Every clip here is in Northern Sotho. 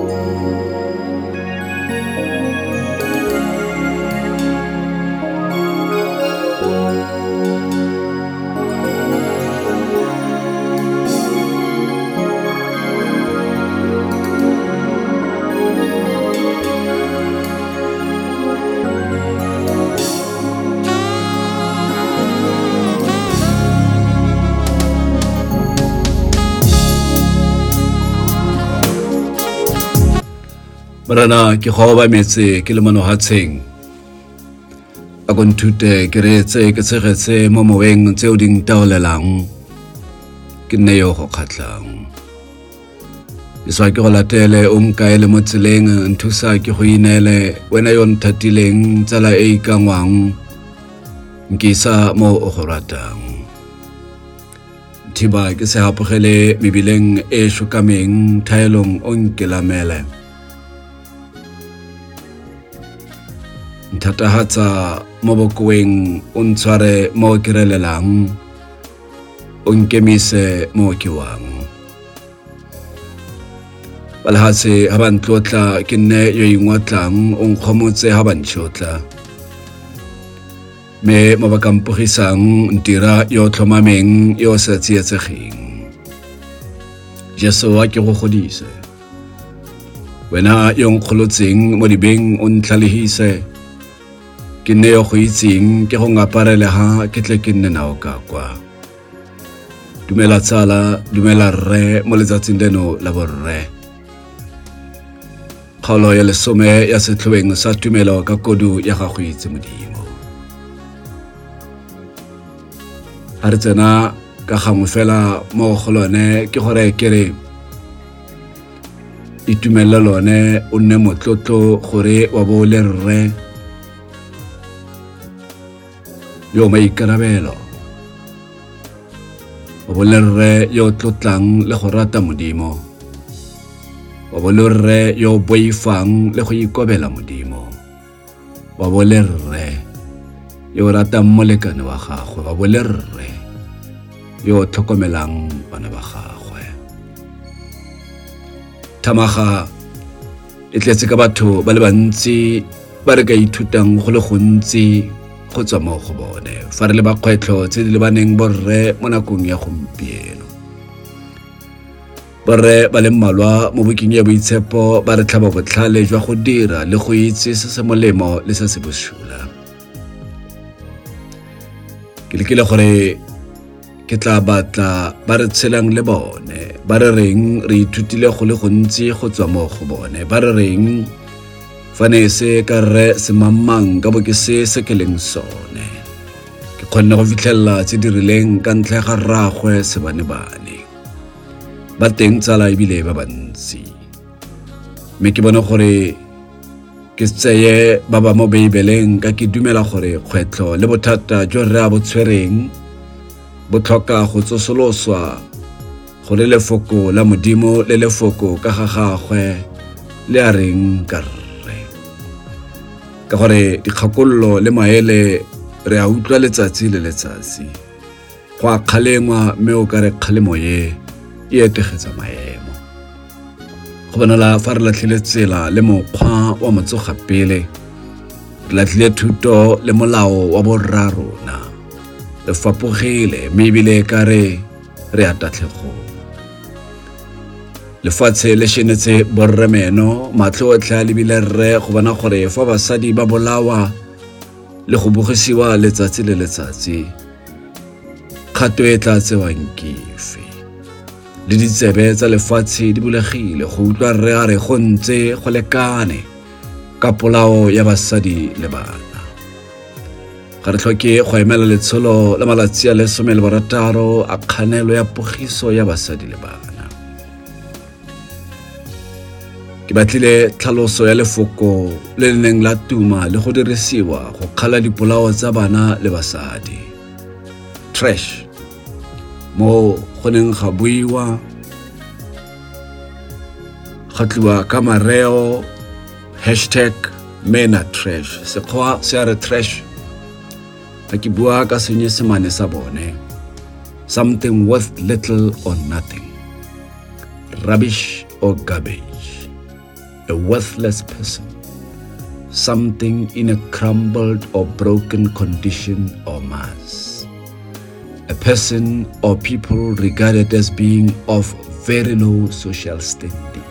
Música morena ke go metse ke le monohatsheng a ko nthute ke reetse ke tshegetse mo moweng tseo di ntaolelang. Ke nne yo go kgatlhang. Ke swa ke go latele o nkaele mo tseleng nthusa ke go ineele wena yo nthatileng tsala e ikangwang nkisa mo o go ratang. Thiba ke se hapogele mebileng e shokameng thaelong o nkelamele. Nthatahatsa mo bokoeng o ntshware mo ke relelang o nkemise mo ke wang balhatse ha ba ntlotla ke nne yo ingwatlang o nkgomotse ha ba ntšhotla me mo ba kampogisang ntira yo tlhomameng yo sa tsietsegeng jesu wa ke go godise wena yo nkgolotseng mo dibeng o ntlhalegise ke nne yo go itseng ke go ngaparele ha ke tle ke nne nao ka kwa. Dumela tsala dumela rre mo letsatsing leno la borre kgaolo ya lesome ya setlhoweng sa tumelo ka kodu ya gago itse modimo. Ga re tsena ka gangwe fela mo go lone ke gore ke re itumelele lone o nne motlotlo gore wa bo le rre yo tlotlang le go rata modimo yo boifang le go ikobela modimo wa bo le rre yo ratang molekane wa gagwe yo tlhokomelang bana ba gagwe thamaga e tletse ka batho ba le bantsi ba re ka ithutang go le gontsi go tswa mo go bone. Fa re le bakgwetlho tse di lebaneng borre mo nakong ya gompieno. Borre ba le mmalwa mo bokeng ya boitshepo ba re tlhaba botlhale jwa go dira le go itse se se molemo le se se bosula. Ke lekile gore ke tla batla ba re tshelang le bone. Ba re reng re ithutile go le gontsi go tswa mo go bone. Ba re reng fane se ka rre semammang ka bo ke se se ke leng sone. Ke kgonne go fitlhelela tse di rileng ka ntlha ga rragwe sebane-bane. Ba teng tsala ebile ba bantsi. Mme ke bone gore ke tseye ba ba mo beibeleng ka ke dumela gore kgwetlho le bothata jo re a bo tshwereng bo tlhoka go tsosoloswa go le lefoko la modimo le lefoko ka ga gagwe le a reng ka rre ka gore dikgakololo le maele re a utlwa letsatsi le letsatsi. Go a kgalengwa mme o ka re kgalemo ye e etegetsa maemo. Go bonala fa re latlhile tsela le mokgwa wa motsoga pele re latlhile thuto le molao wa borra rona. Re fapogile mme ebile ka re re a tatlhegong lefatshe le shenetse borremeno matlho otlhe a lebile rre go bona gore fa basadi ba bolawa le go bogisiwa letsatsi le letsatsi kgato e tla tsewang kefe le ditsebe tsa lefatshe di bulegile go utlwa rre a re go ntse go lekane ka polao ya basadi le bana. Ga re tlhoke go emela letsholo la malatsi a lesome le borataro a kganelo ya pogiso ya basadi le bana ke batlile tlhaloso ya lefoko le le neng la tuma le go dirisiwa go kgala dipolao tsa bana le basadi. Trash. Mo go neng ga buiwa ga tliwa ka mareo hashtag mena trash. Sekgowa se a re trash ga ke bua ka senyesemane sa bone. Something worth little or nothing. Rubbish or garbage a worthless person, something in a crumbled or broken condition or mass. A person or people regarded as being of very low social standing.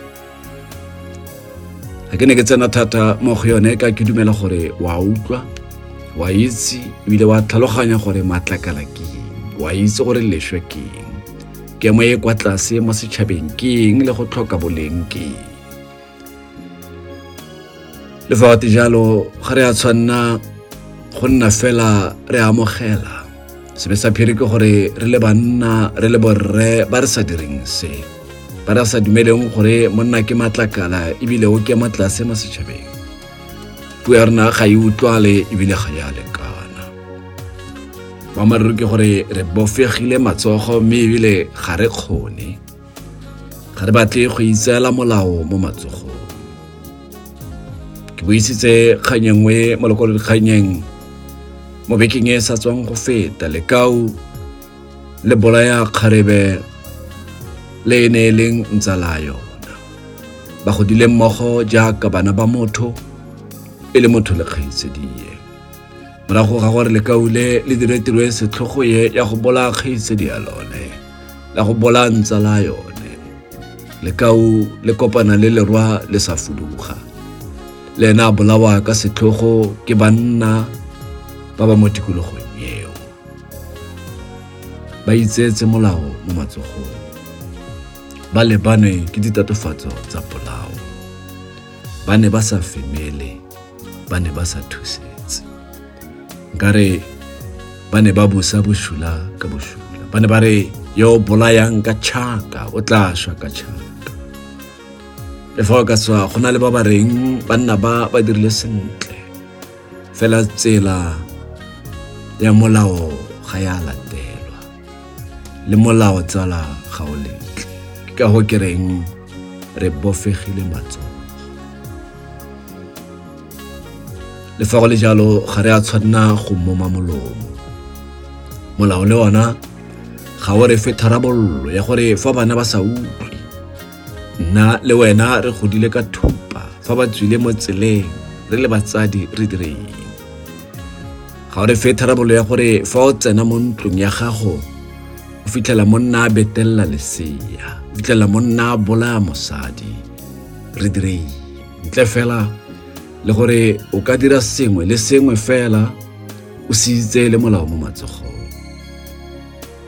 ga ke ne ke tsena thata mo go yone ka ke dumela gore wa utlwa wa itse ebile wa tlhaloganya gore matlakala ke wa itse gore leswe ke kemo e kwa tlase mo setšhabeng ke le go tlhoka boleng ke le fa wate jalo ga re a tshwanna go nna fela re amogela. Sebe sa phiri ke gore re le banna re le borre ba re sa direng se. Ba re sa dumeleng gore monna ke matlakala ebile o ke matlase mo setšhabeng. Puo ya rona ga e utlwale ebile ga ya lekana. Boammaaruri ke gore re bofegile matsogo mme ebile ga re kgone. Ga re batle go itseela molao mo matsogong ke buisitse kgang e nngwe mo lekwalodikganyeng mo bekeng e sa tswang go feta lekau le bolaya kgarebe le e ne e leng ntsala yona. Ba godile mmogo jaaka bana ba motho e le motho le kgaitsedie morago ga gore lekaule le dire tiro e setlhogo ye ya go bola kgaitsedi ya lone la go bola ntsala yone. Lekau le kopana le lerwa le sa fuduga le ena a bolawa ka setlhogo ke banna ba ba mo tikologong eo ba itseetse molao mo matsogong. Ba lebane ke ditatofatso tsa polao. Ba ne ba sa femele ba ne ba sa thusetse. Nkare ba ne ba busa bosula ka bosula ba ne ba re yo bolayang ka tšhaka o tla šwa ka tšhaka le fa o ka tswa go na le ba ba reng banna ba ba dirile sentle. Fela tsela ya molao ga ya latelwa. Le molao tsala ga o le ka go ke reng re bofegile matsogo. Le fa go le jalo ga re a tshwanna go moma molomo. Molao le ona ga o re fe tharabololo ya gore fa bana ba sa utlwe nna le wena re godile ka thupa. Fa ba tswile mo tseleng re le batsadi re direng? Ga o re fe tharabololo ya gore fa o tsena mo ntlong ya gago o fitlhela monna a betelela lesea o fitlhela monna a bolaya mosadi re direng? Ntle fela le gore o ka dira sengwe le sengwe fela o se itse le molao mo matsogong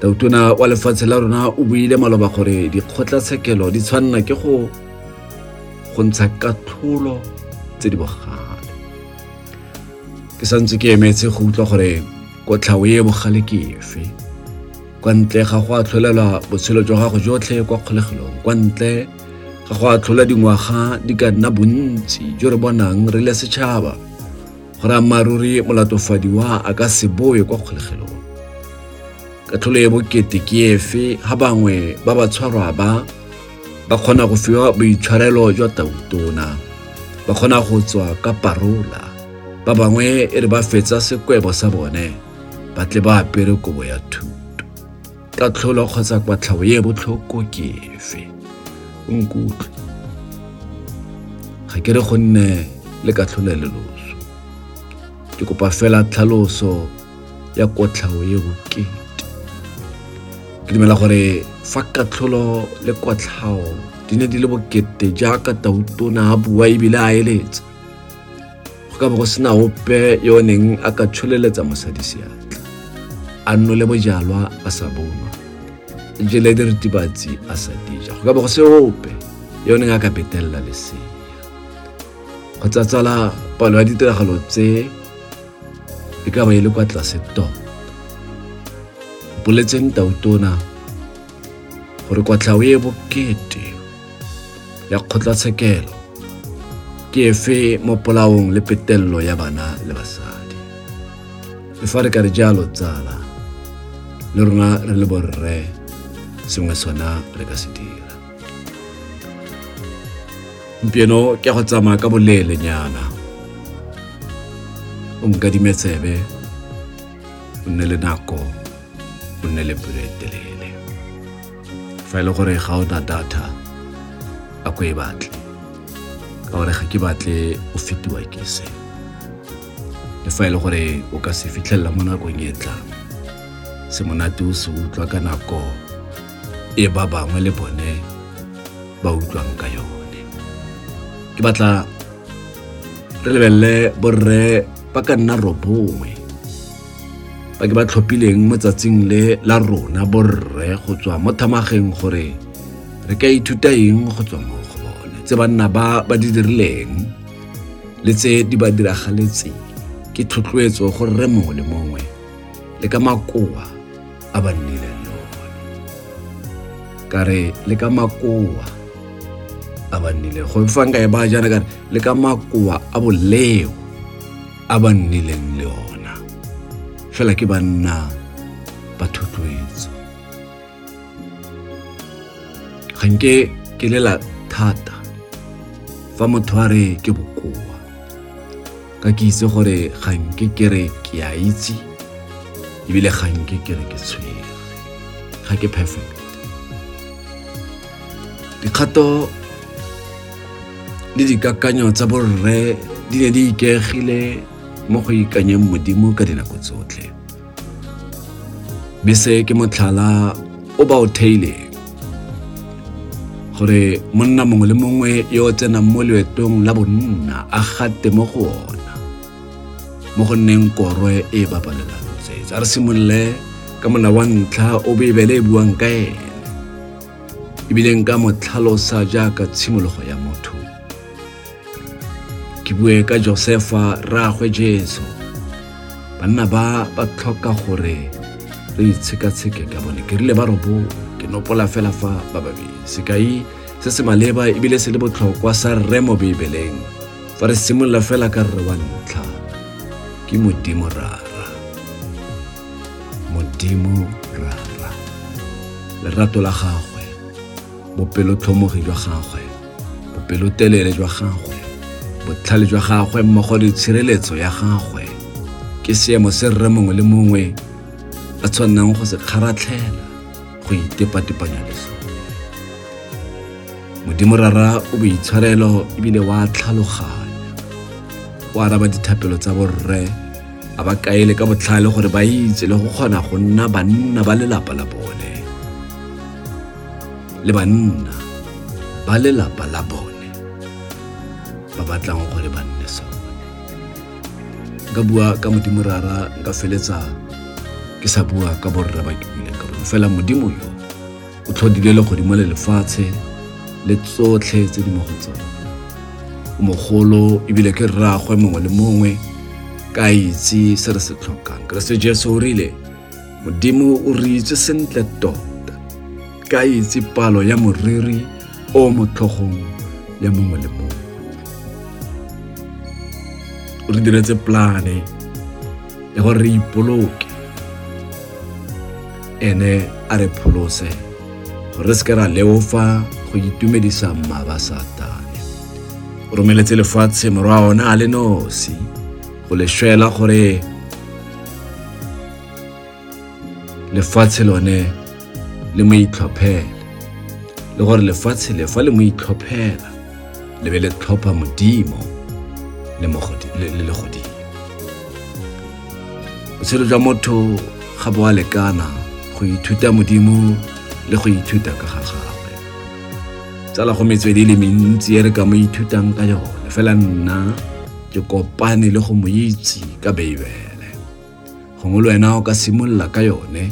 tautona wa lefatshe la rona o buile maloba gore dikgotlatshekelo di tshwanna ke go go ntsha katlholo tse di bogale. Ke santse ke emetse go utlwa gore kotlhao e bogale ke efe. Kwa ntle ga go atlholelwa botshelo jwa gago jotlhe kwa kgolegelong kwa ntle ga go atlhola dingwaga di ka nna bontsi jo re bonang re le setšhaba gore ammaruri molatofadiwa a ka se boe kwa kgolegelong katlholo e bokete ke efe? Ga bangwe ba ba tshwarwa ba ba kgona go fiwa boitshwarelo jwa tautona ba kgona go tswa ka parola? Ba bangwe e re ba fetsa sekwebo sa bone ba tle ba apere kobo ya thuto. Katlholo kgotsa kwatlhao ye botlhoko ke efe? O nkutlwe. Ga ke re go nne le katlholo le loso. Ke kopa fela tlhaloso ya kotlhao ye bokete ke dumela gore fa katlholo le kotlhao di ne di le bokete jaaka tautona a bua ebile a eletsa. Go ka bo go sena ope yo neng a ka tsholeletsa mosadi seatla. A nnole bojalwa a sa bonwa. Jele diritibatsi a sa dija. Go ka bo go se ope yo neng a ka betelela lesea. Go tsatsala palo ya ditiragalo tse e ka ba e le kwa tlase tota boletseng tautona gore kwatlhao e bokete ya kgotlatshekelo. Ke efe mo polaong le petelelo ya bana le basadi? Le fa re ka re jalo tsala le rona re le borre sengwe sona re ka se dira. Gompieno ke go tsamaya ka boleelenyana o nkadime o nne le nako o nne le pelo e telele fa e le gore ga o na data a ko e batle ka gore ga ke batle o fetiwa ke se le fa e le gore o ka se fitlhelela mo nakong e tlang se monate o se utlwa ka nako e ba bangwe le bone ba utlwang ka yone ke batla re lebelele borre ba ka nna robongwe ba ke ba tlhophileng mo tsatsing le la rona borre go tswa mo thamageng gore re ka ithuta eng go tswa mo go bone. Tse banna ba ba di dirileng le tse di ba diragaletseng ke thotloetso go rre mongwe le mongwe le ka makoa a ba nnileng le one. Ka re le ka makoa a ba nnileng go fa nka e ba jana kare le ka makoa a boleo a ba nnileng le ona fela ke banna ba thotloetso ga nke ke lela thata fa motho a re ke bokoa. Ka ke itse gore ga ke re ke a itse ebile ke re ke tshwere. Ga ke perfect. Dikgato le dikakanyo tsa borre di ne di ikegile mo go ikanyeng modimo ka dinako tsotlhe. Bese ke motlhala o ba o theileng. Gore monna mongwe le mongwe yo o tsenang mo loetong la bonna a gate mo go ona. Mo go nneng korwe e e babalelang tsetsa re simolole ka mola wa ntlha o beebele e buang ka ene. Ebile nka motlhalosa jaaka tshimologo ya mo ke bue ka josefa rraagwe jesu. Banna ba ba tlhoka gore re itshekatsheke ka bone. Ke rile ba robo ke nopola fela fa ba babedi. Sekai se se maleba ebile se le botlhokwa sa rre mo beibeleng fa re simolola fela ka rre wa ntlha ke modimo rara. Modimo rara. Lerato la gagwe bopelotlhomogi jwa gagwe bopelotelele jwa gagwe botlhale jwa gagwe mmogo le tshireletso ya gagwe. Ke seemo se rre mongwe le mongwe a tshwannang go se kgaratlhela go itepatepanya le sone. Modimo rara o boitshwarelo ebile wa tlhaloganya. O araba dithapelo tsa borre a ba kaele ka botlhale gore ba itse le go kgona go nna banna ba lelapa la bone. Le banna ba lelapa la bone ba batlang gore ba nne sone nka bua ka modimo rara nka feletsa ke sa bua ka borre ba ke buileng ka bone fela modimo yo o tlhodile le godimo le lefatshe le tsotlhe tse di mo go tsone o mogolo ebile ke rraagwe mongwe le mongwe ka itse se re se tlhokang keresete jesu o rile modimo o re itse sentle tota ka itse palo ya moriri o mo tlhogong ya mongwe le mongwe o re diretse polane ya gore re ipoloke ene a re pholose gore re seke ra leofa go itumedisa mmaba satane o romeletse lefatshe morwa ona a le nosi go le shwela gore lefatshe lone le mo itlhophele le gore lefatshe le fa le mo itlhophela le be le tlhopha modimo le botshelo jwa motho ga bo a lekana go ithuta modimo le go ithuta ka ga gagwe. Tsala go metswedi le mentsi e re ka mo ithutang ka yone. Fela nna ke kopane le go mo itse ka beibele. Gongwe le wena o ka simolola ka yone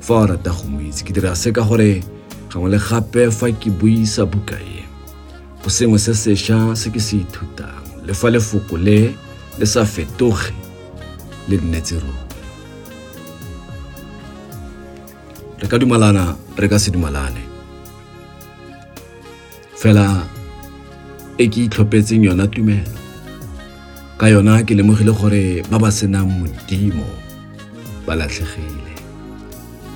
fa o rata go mo itse. Ke dira se ka gore gangwe le gape fa ke buisa buka e sengwe se sešwa se ke se ithutang le fa lefoko le le sa fetoge le nnetse ruri re ka dumalana re ka se dumalane. Fela e ke itlhophetseng yona tumelo. Ka yona ke lemogile gore ba ba senang modimo ba latlhegile.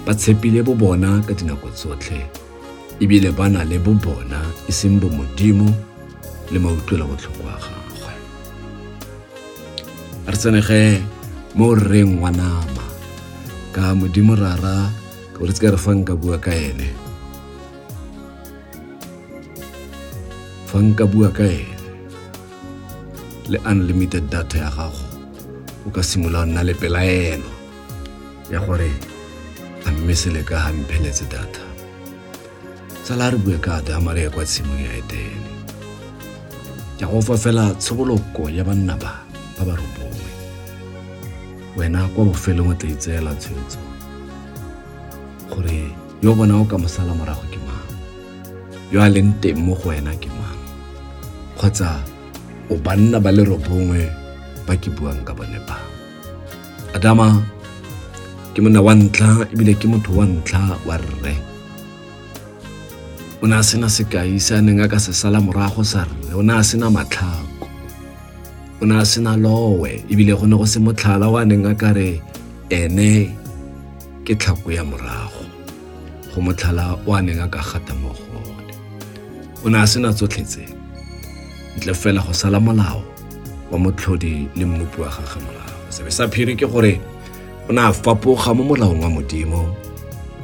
Ba tshepile bo bona ka dinako tsotlhe ebile ba na le bo bona e seng bo modimo le mautlwela botlhoko a gagwe re tsenege mo rreng wa nama. Ka modimo rara ka gore tse re fa nka bua ka ene. Fa nka bua ka ene. Le unlimited data ya gago o ka simolola nna le pelaelo ya gore a mme seleka ga mpheletse data. Tsala re bue ka adama re ya kwa tshimong ya etele. Ke go fa fela tshoboloko ya banna ba ba ba robongwe wena kwa bofelong o tla itseela tshwetso gore yo bona o ka mosala morago ke mang? Yo a leng teng mo go wena ke mang? Kgotsa o banna ba le robongwe ba ke buang ka bone ba adama ke monna wa ntlha ebile ke motho wa ntlha wa rre. O ne a sena sekai se a neng a ka se sala morago sa rre. O ne a sena matlhako o ne a sena lowe ebile go ne go se motlhala o a neng a ka re ene ke tlhako ya morago. Go motlhala o a neng a ka gata mo gone o ne a sena tsotlhe tse ntle fela go sala molao wa motlhodi le mmupi wa gage morago sebe sa phiri ke gore o ne a fapoga mo molaong wa modimo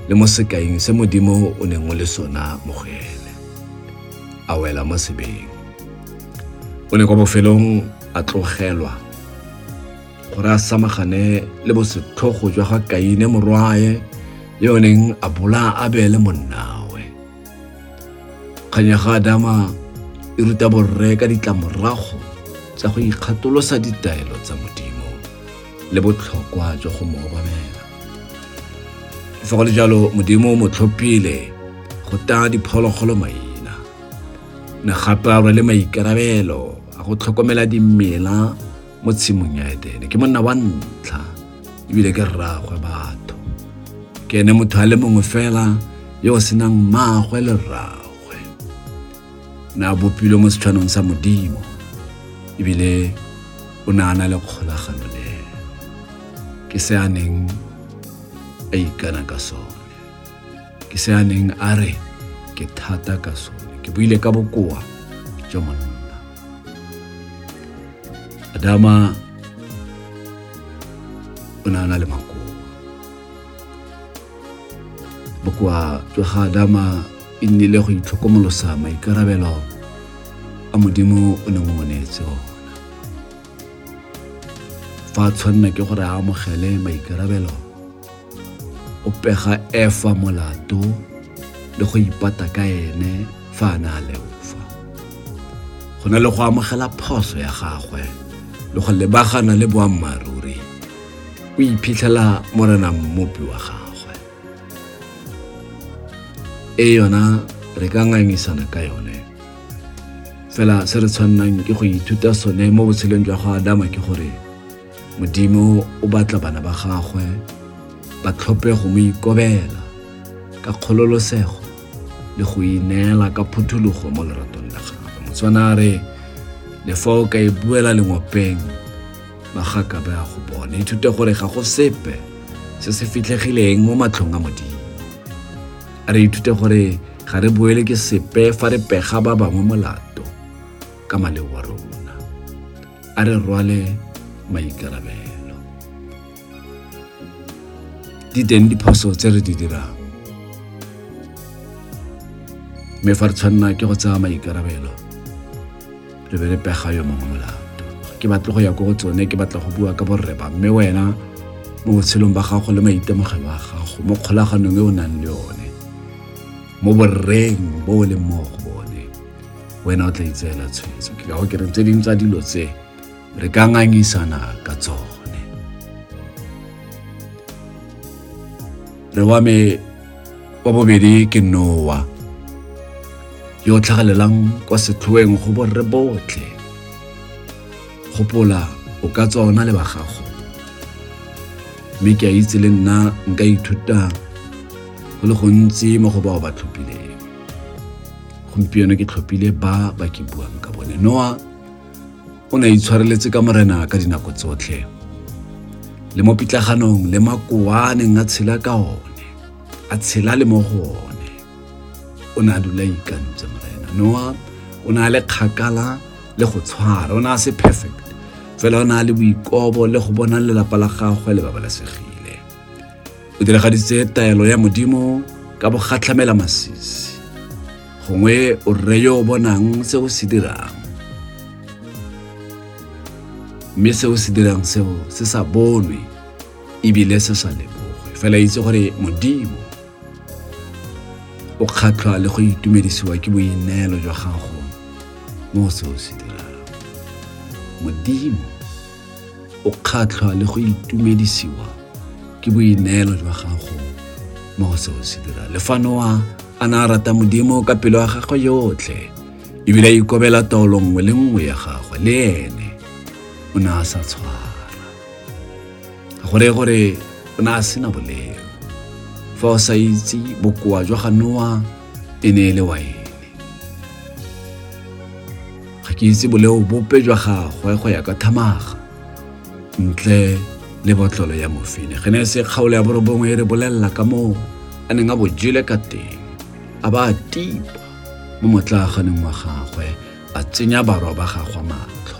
le mo sekaing se modimo o neng o le sona mo go ene a wela mo sebeng. O ne kwa bofelong a tlogelwa. Gore a samagane le bosetlhogo jwa ga kaine morwae yo neng a bola a beele monnawe. Kgang ya ga adama e ruta borre ka ditlamorago tsa go ikgatolosa ditaelo tsa modimo le botlhokwa jwa go mo obamela. Fa go le jalo modimo mo tlhophile go taya diphologolo maina ne gape a rwele maikarabelo go tlhokomela dimela mo tshimong ya edene ke monna wa ntlha ebile ke rraagwe batho. Ke ene motho a le mongwe fela yo o senang maagwe le rraagwe ne a bopilwe mo setshwanong sa modimo ebile o ne a na le kgolagano le ke se a neng a ikana ka sone. Ke se a neng a re ke thata ka sone. Ke buile ka bokoa jwa monna adama o ne a na le makoa bokoa jwa ga adama e nnile go itlhokomolosa maikarabelo a modimo o neng o monetse ona. Fa a tshwanna ke gore a amogele maikarabelo o pega efa molato le go ipata ka ene fa a ne a leofa go na le go amogela phoso ya gagwe le go lebagana le boammaaruri o iphitlhela morena mmopi wa gagwe. E yona re ka ngangisana ka yone. Fela se re tshwannang ke go ithuta sone mo botshelong jwa go adama ke gore modimo o batla bana ba gagwe ba tlhophe go mo ikobela ka kgololosego le go ineela ka phuthologo mo leratong la gagwe. Motswana a re le fa o ka e buela lengopeng. Magaka ba ya go bona. Ithute gore ga go sepe se se fitlhegileng mo matlhong a modimo. A re ithute gore ga re boele ke sepe fa re pega ba bangwe molato ka maleo wa rona. A re rwale maikarabelo. Di teng diphoso tse re di dirang. Mme fa re tshwanela ke go tsaya maikarabelo re be re pega yo mongwe molato. Ke batle go ya ko go tsone ke batla go bua ka borre mme wena mo botshelong ba gago le maitemogelo a gago mo kgolaganong e o nang le yone mo borreng bo o leng mo go bone wena o tla itseela tshwetso. Ke ka go kereng tse dingwe tsa dilo tse re ka ngangisana ka tsone. Re wa me yo o tlhagelelang kwa setlhoeng go borre botlhe. Gopola o ka tswa ona le ba gago. Mme ke a itse le nna nka ithuta go le gontsi mo go bao ba tlhophileng. Gompieno ke tlhophile ba ba ke buang ka bone. Noa o ne a itshwareletse ka morena ka dinako tsotlhe. Le mo pitlaganong le makoa a tshela ka one a tshela le mo go one. O ne a dula ikantse noa o ne a le kgakala le go tshwara o a se perfect. Fela o le boikobo le la gagwe le o modimo ka bogatlhamela masisi. Gongwe o o bonang se o se dirang. Mme seo se dirang seo se sa bonwe se modimo o kgatlhwa le go itumedisiwa ke boineelo jwa gago mo seo se dirang. Modimo o kgatlhwa le go itumedisiwa ke boineelo jwa gago mo go o se dirang. Le fa a na a rata modimo ka pelo ya gagwe yotlhe ebile a ikobela taolo nngwe le nngwe ya gagwe. Le ene o ne a sa tshwara. Ga gore gore o ne a sena boleo fa o sa itse bokoa jwa ga noa e ne e le waene ga ke itse boleo bope jwa gagwe go ya ka thamaga ntle le botlolo ya mofine. Ge ne se kgaolo ya borobongwe e re bolelela ka moo a neng a bojele ka teng. A ba a tipa mo motlaganeng wa gagwe a tsenya barwa ba gagwe matlho.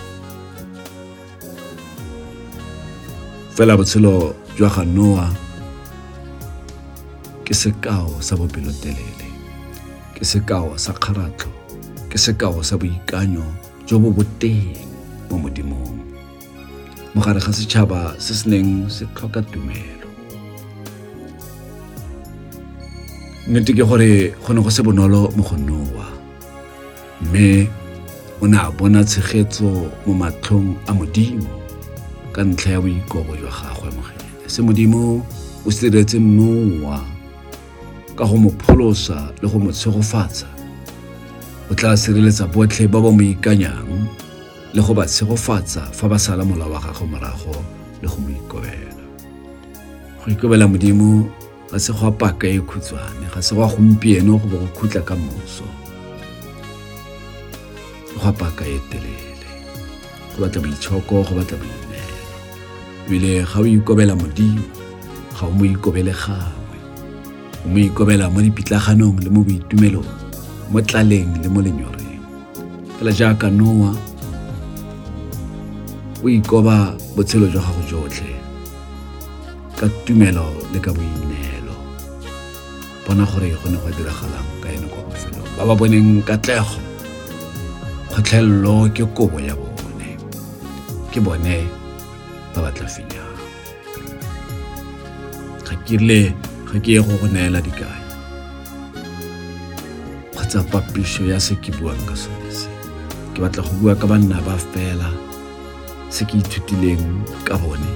Fela botshelo jwa ga noa ke sekao sa bopelotelele ke sekao sa kgaratlho ke sekao sa boikanyo jo bo boteng mo modimong mo gare ga setšhaba se se neng se tlhoka tumelo nnete ke gore go ne go se bonolo mo go noa mme o ne a bona tshegetso mo matlhong a modimo ka ntlha ya boikobo jwa gagwe mogene se modimo o se diretse noa ka go mo pholosa le go mo tshegofatsa. O tla sireletsa botlhe ba ba mo ikanyang le go ba tshegofatsa fa ba sala mola wa gagwe morago le go mo ikobela. Go ikobela modimo ga se go a paka e khutshwane ga se go a gompieno go bo go khutla ka moso go a paka e telele go batla boitshoko go batla boineelo ebile ga o ikobela modimo ga o mo mo ikobela mo dipitlaganong le mo boitumelong mo tlaleng le mo lenyoreng. Fela jaaka noa o ikoba botshelo jwa gago jotlhe ka tumelo le ka boineelo. Bona gore go ne go diragalang ka ene kwa bofelong. Ba ba boneng katlego kgotlhelelo ke kobo ya bone ke bone ba ba tla fenyang ga ke ga ke ye go go neela dikai kgotsa papišo ya se ke buang ka sone se ke batla go bua ka banna ba fela se ke ithutileng ka bone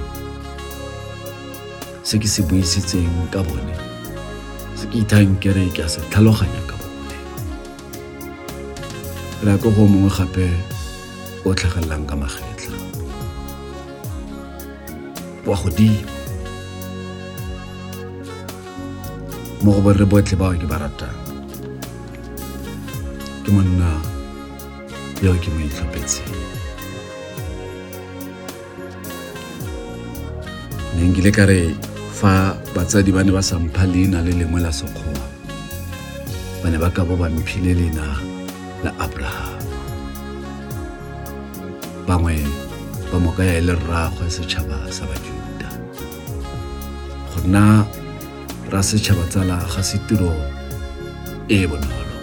se ke se buisitseng ka bone se ke ithang kere ke a se tlhaloganya ka bone re ko go mongwe gape o tlhagelelang ka magetla wa godimo mo go borre botlhe bao ke ba ratang. Ke monna yo ke mo itlhophetseng. Ne nkile ka re fa batsadi ba ne ba sampha leina le lengwe la sekgowa ba ne ba ka bo ba mphile leina la abraham. Bangwe ba mo kaya e le rraagwe setšhaba sa bajuda. Go nna ra setšhaba tsala ga se tiro e e bonolo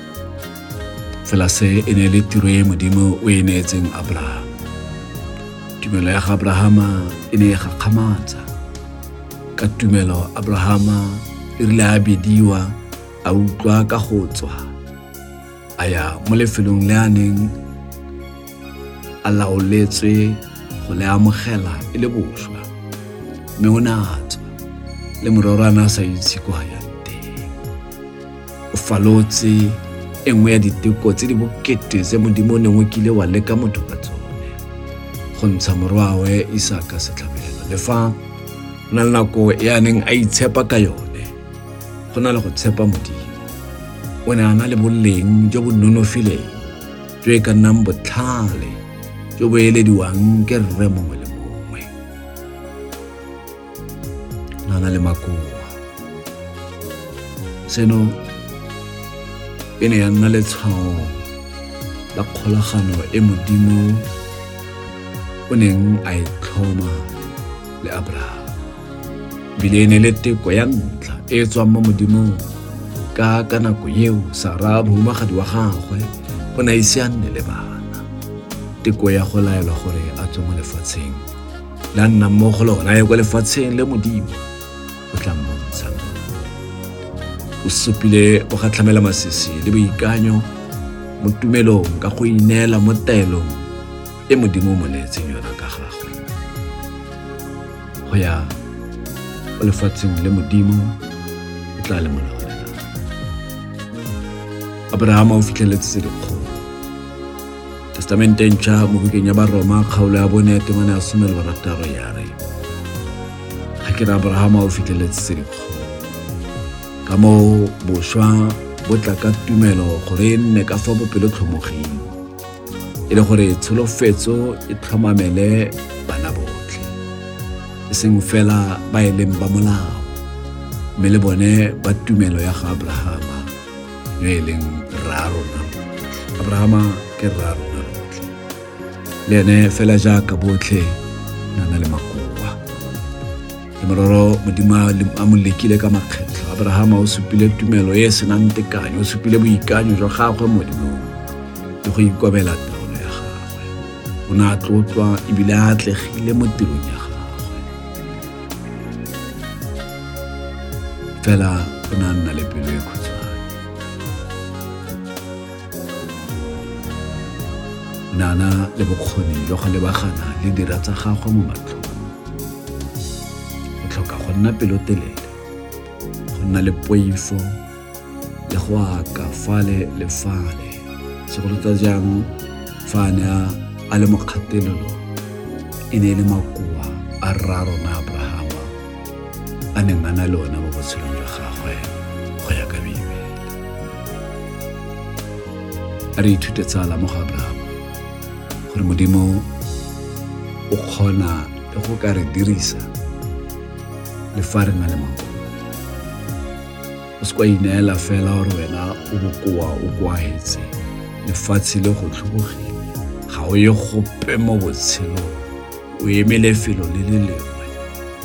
fela e ne le tiro e modimo o e neetseng abraham tumelo ya ga abrahama e ne e gakgamatsa ka tumelo abrahama e rile a bediwa a utlwa ka go tswa a e le mororwana sa itse ko yang teng o falotse e nngwe ya diteko tse di bokete tse modimo o neng o kile wa leka motho ka tsone go ntsha morwawe isaka setlhabelo le fa go na le nako e a neng a itshepa ka yone go na le go tshepa modimo o ne a na le boleng jo bo nonofileng jo e ka nnang botlhale jo bo elediwang ke rre mongwe le na na le makoa seno e ne ya nna letshwao la kgolagano e modimo o neng a e tlhoma le abraham. Ebile e ne le teko ya ntlha e e tswang mo modimong ka ka nako eo sara bohumagadi wa gagwe o ne a ise a nne le bana. Teko ya go laelwa gore a tswe mo lefatsheng le a nnang mo go lona a ye kwa lefatsheng le modimo. o tla o gatlhamela masisi le boikanyo mo tumelong ka go ineela mo taelong e modimo mo neetseng yona ka gagwe. Go ya o lefatsheng le modimo o tla le molaolela abrahama o fitlheletse tse dikgolo testamente e mo bukeng ya baroma kgaolo ya bone ya temane ya le barataro ya re abrahama o fitlheletse tse dikgolo ka moo boswa bo tla ka tumelo gore e nne ka fa bopelotlhomogeng e le gore tsholofetso e tlhomamele bana botlhe. E seng fela ba e leng ba molao mme le bone ba tumelo ya ga abrahama yo e leng rarona abrahama ke rotlhe. Le ene fela jaaka botlhe na na le mororo modimo a mo lekile ka makgetlho abrahama o supile tumelo e e senang tekanyo o supile boikanyo jwa gagwe modimong le go ikobela taolo ya gagwe o ne a tlotlwa ebile a atlegile mo tirong ya gagwe fela o ne a nna le pelo e khutshwane nana le bokgoni jwa go lebagana le dira tsa gagwe mo matlhong nna pelotelele go nna le poifo le go aka fale le fale segolo tsa jang fa a ne a le mo kgatelelo e ne e le makoa a rarona abrahama a neng a na le ona mo botshelong jwa gagwe go ya ka bibele a re ithute tsala mo go abrahama gore modimo o kgona le go ka re dirisa le fa re na le makoa o se kwa ineela fela gore wena o bokoa o koaetse lefatshe le go tlhobogile ga o ye gope mo botshelong. O eme lefelo le le lengwe.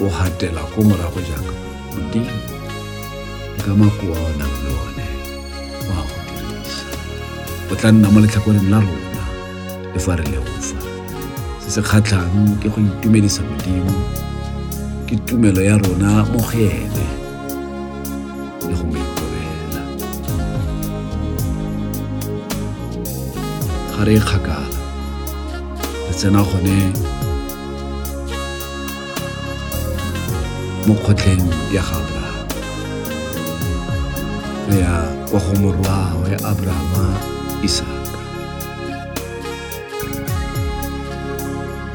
O gatela ko morago jaaka modimo ka makoa o nang le one o a go dirisa. O tla nna mo letlhakoreng la rona. Le fa re le go se se kgatlhang ke go itumedisa modimo ke tumelo ya rona mo go ene le go mo ikobela ga re e kgakala re tsena gone mo kgotleng ya ga abrahama re ya kwa go morwa wa abrahama isaka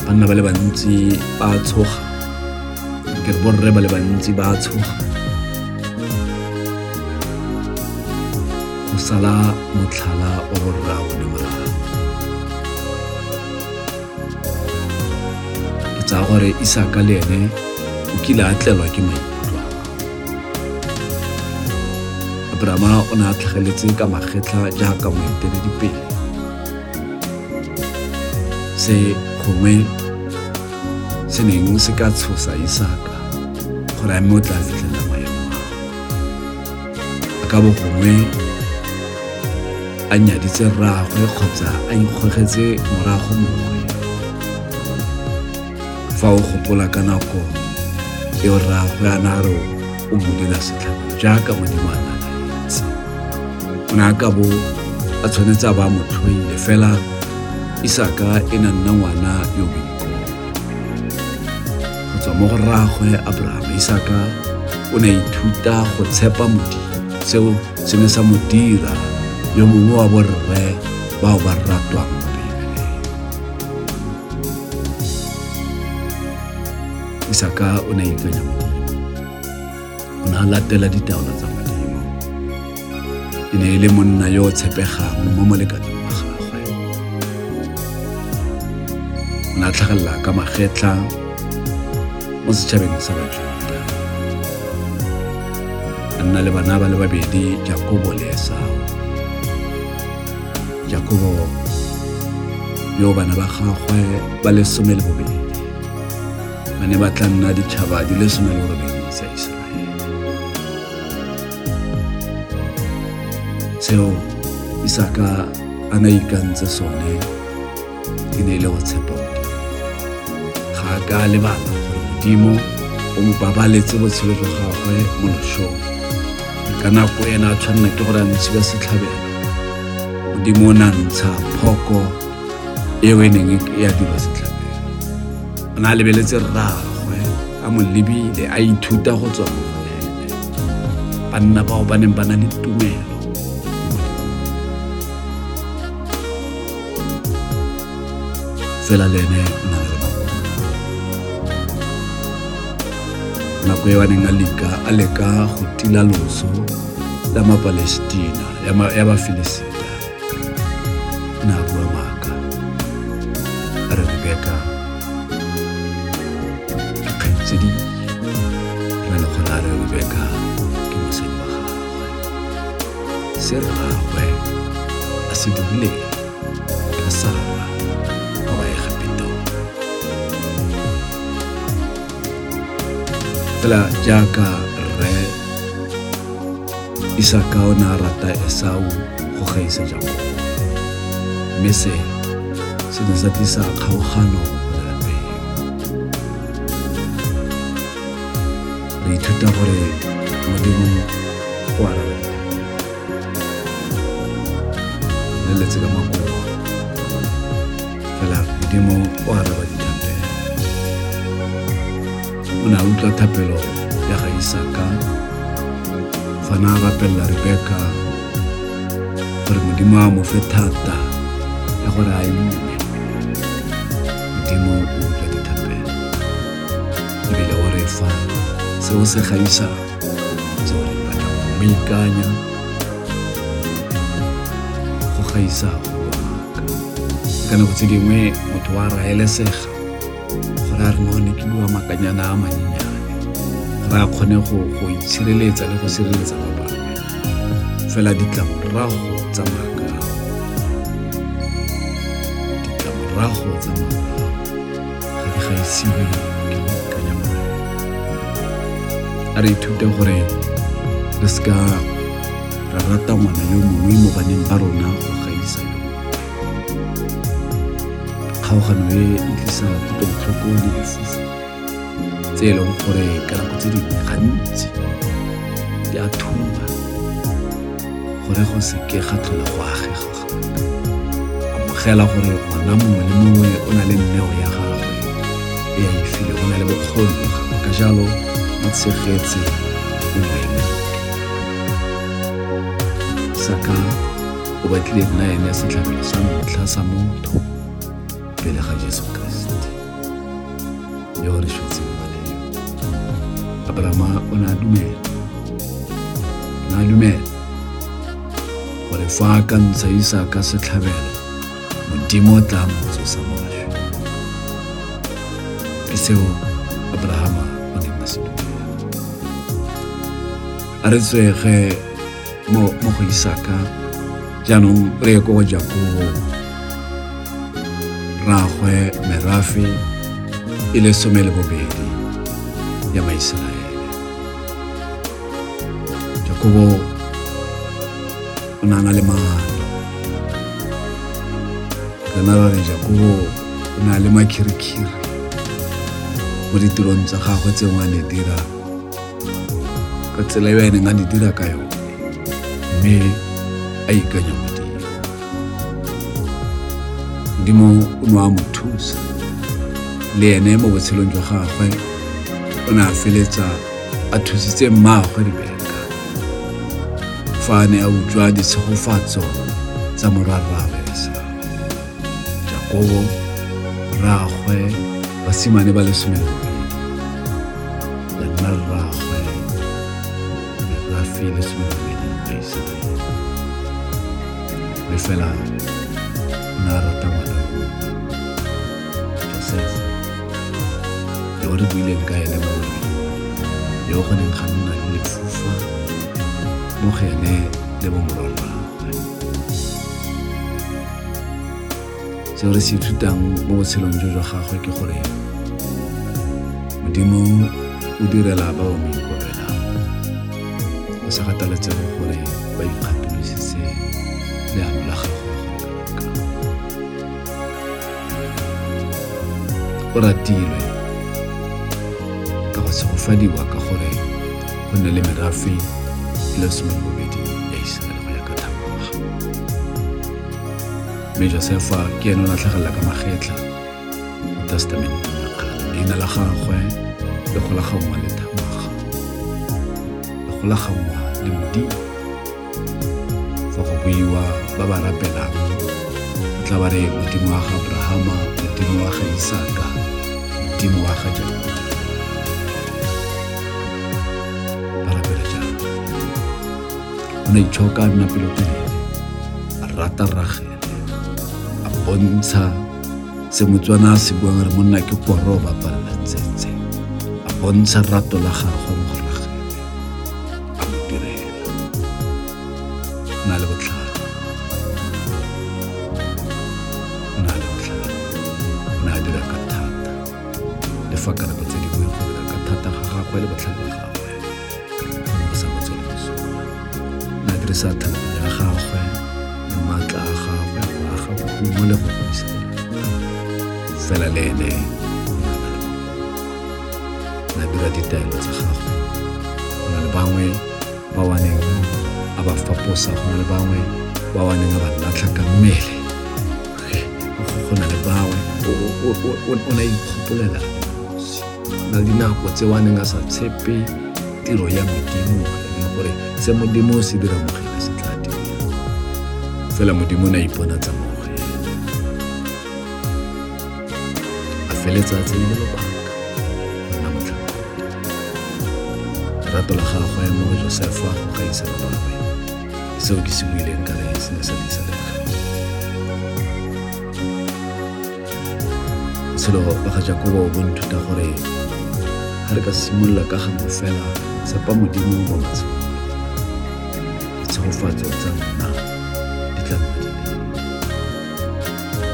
banna ba le bantsi ba tshoga ke re ba le bantsi ba tshoga go sala motlhala wa borra o le morago ke tsaya gore isaka le ene o kile a tlelwa ke maikutlo abrahama o ne a tlhageletse ka magetla jaaka moeteledipele se gongwe se neng se ka tshosa isaka gore a mme o tla fitlhelela maemo ao a ka bo gongwe a nyaditse rraagwe kgotsa a ikgogetse morago mongwe. Fa o gopola ka nako eo rraagwe a na re o mo dira setlhabelo jaaka modimo a nanaetse o ne a ka bo a tshwanetse a ba motlhoile fela isaka e na nna ngwana yo boiko go tswa mo go rraagwe abrahama isaka o ne a ithuta go tshepa modimo seo se ne sa mo dira yo mongwe wa borre bao ba ratwang mo bibeleng isaka o ne a ikanya modimo o ne a latela ditaolo tsa modimo e ne e le monna yo o tshepegang mo molekaneng wa gagwe o ne a tlhagelela ka magetlha mo setšhabeng sa bajuda a nna le bana ba le babedi jakobo le esau jakobo yo bana ba gagwe ba lesome le bobedi ba ne ba tla nna ditšhaba di le some le borobedi tsa iseraele seo isaka a na ikantse sone e ne e le go tshepa ga ka lebala modimo o mo babaletse botshelo jwa gagwe mo lošong ka nako ena a tshwanela ke gore a ntshiwa setlhabelo modimo o na ntsha phoko eo e neng ya dirwa setlhabelo o ne a lebeletse rragwe a mo lebile a ithuta go tswa mo ene banna bao ba neng ba na le tumelo fela le ene eo a neng a leka go tila loso la mapalestina ya bafilisita o ne a bua maaka. A re rebeka kgaitsedi na le gona a re rebeka ke mosadi wa gagwe. Se rragwe a se dirileng rre isaka o rata esau go gaisa jakobo mme se se ne sa tlisa kgaogano mo lelapeng re ithuta gore modimo o ka o ne a utlwa thapelo ya ga isaka fana a gapelela rebeka gore modimo a mo fe thata ya gore a ime modimo o utlwa dithapelo ebile o re fa. Se gaisang go bonaka ka motho wa gore re none ke bua makanyana a mannyane re a kgone go itshireletsa le go sireletsa ba bangwe. Fela ditlamorago tsa makao ditlamorago tsa makao ga di gaisiwe ke go ikanya mae a re ithute gore re seka ra rata ngwana yo mongwe mo baneng ba rona. go kgaogano e e tlisa kutlobotlhoko le lefufa tse e leng gore ka nako tse dingwe gantsi di a thuba gore go seke ga tlhola go agega gape amogela gore ngwana mongwe le mongwe o na le nneo ya gagwe e a e file o na le bokgoni gagwe. Ka jalo mo tshegetse o wena. Saka o batlile nna ene setlhabelo sa ntlha sa motho Wiele Hajiesu Christ. Yohana Abraham unadume na dumela gore fa ka ntsha isaka setlhabelo modimo o tla motsosa mošwa ke seo abrahama o neng a se dumela a re tswege mo go isaka jaanong re ye rraagwe merafe e le some le bobedi ya maiseraele. Jakobo o ne a na le maano. Rena ra re jakobo o ne a le makhirikhiri mo ditirong tsa gagwe tse a ne dira ka tsela yo a neng a di dira ka yone mme a ikanya modimo o ne a mo thusa. Le ene mo botshelong jwa gagwe o ne a feletsa a thusitse mmaagwe rebeka fa a ne a utlwa ditshegofatso tsa morwarrabe esau jakobo rraagwe basimane ba lesome le la nna rraagwe merafe e lesome le fela o ne a rata yo re buileng ka ene mo yo go neng ga nna le lefufa mo go ene le bo morwarragwe seo re se ithutang mo botshelong jo jwa gagwe ke gore modimo o direla ba mo o sa فدي واقع خوري من اللي مرافي لس من بودي إيش سأل خويا كتام الله ميجا سيفا كينو نطلق لك ما خيط لا تستمين إن الأخر خوي يخل خوما لتام الله يخل خوما لمدي فخبيوا بابا ربنا تلاباري مدينو أخا برهاما مدينو أخا إساكا مدينو أخا جنوبا itshoka a rata ragele a bontsha se motswana a se buang re monna ke koro o bapalela tsetse a bontsha rato la gagwe mo go ragele a mo direla na le botlhale na le botlhale o ne a dira ka thata le fa ka nako tse dingwe go dira ka thata ga gagwe le botlhale o ne a dirisa talente ya gagwe le maatla a sa fela modimo o ne a ipona tsa mo go ena a feletsa tse le lobaka. Nna motlhakodi lerato la gagwe mo go josefa go gaisa ba bangwe. Seo ke se buileng ka re se ne sa disa lekgale botshelo ba ga jakoba o bonthuta gore ga re ka simolola ka gangwe fela tshepa modimo mo matshelo ditshegofatso tsa nna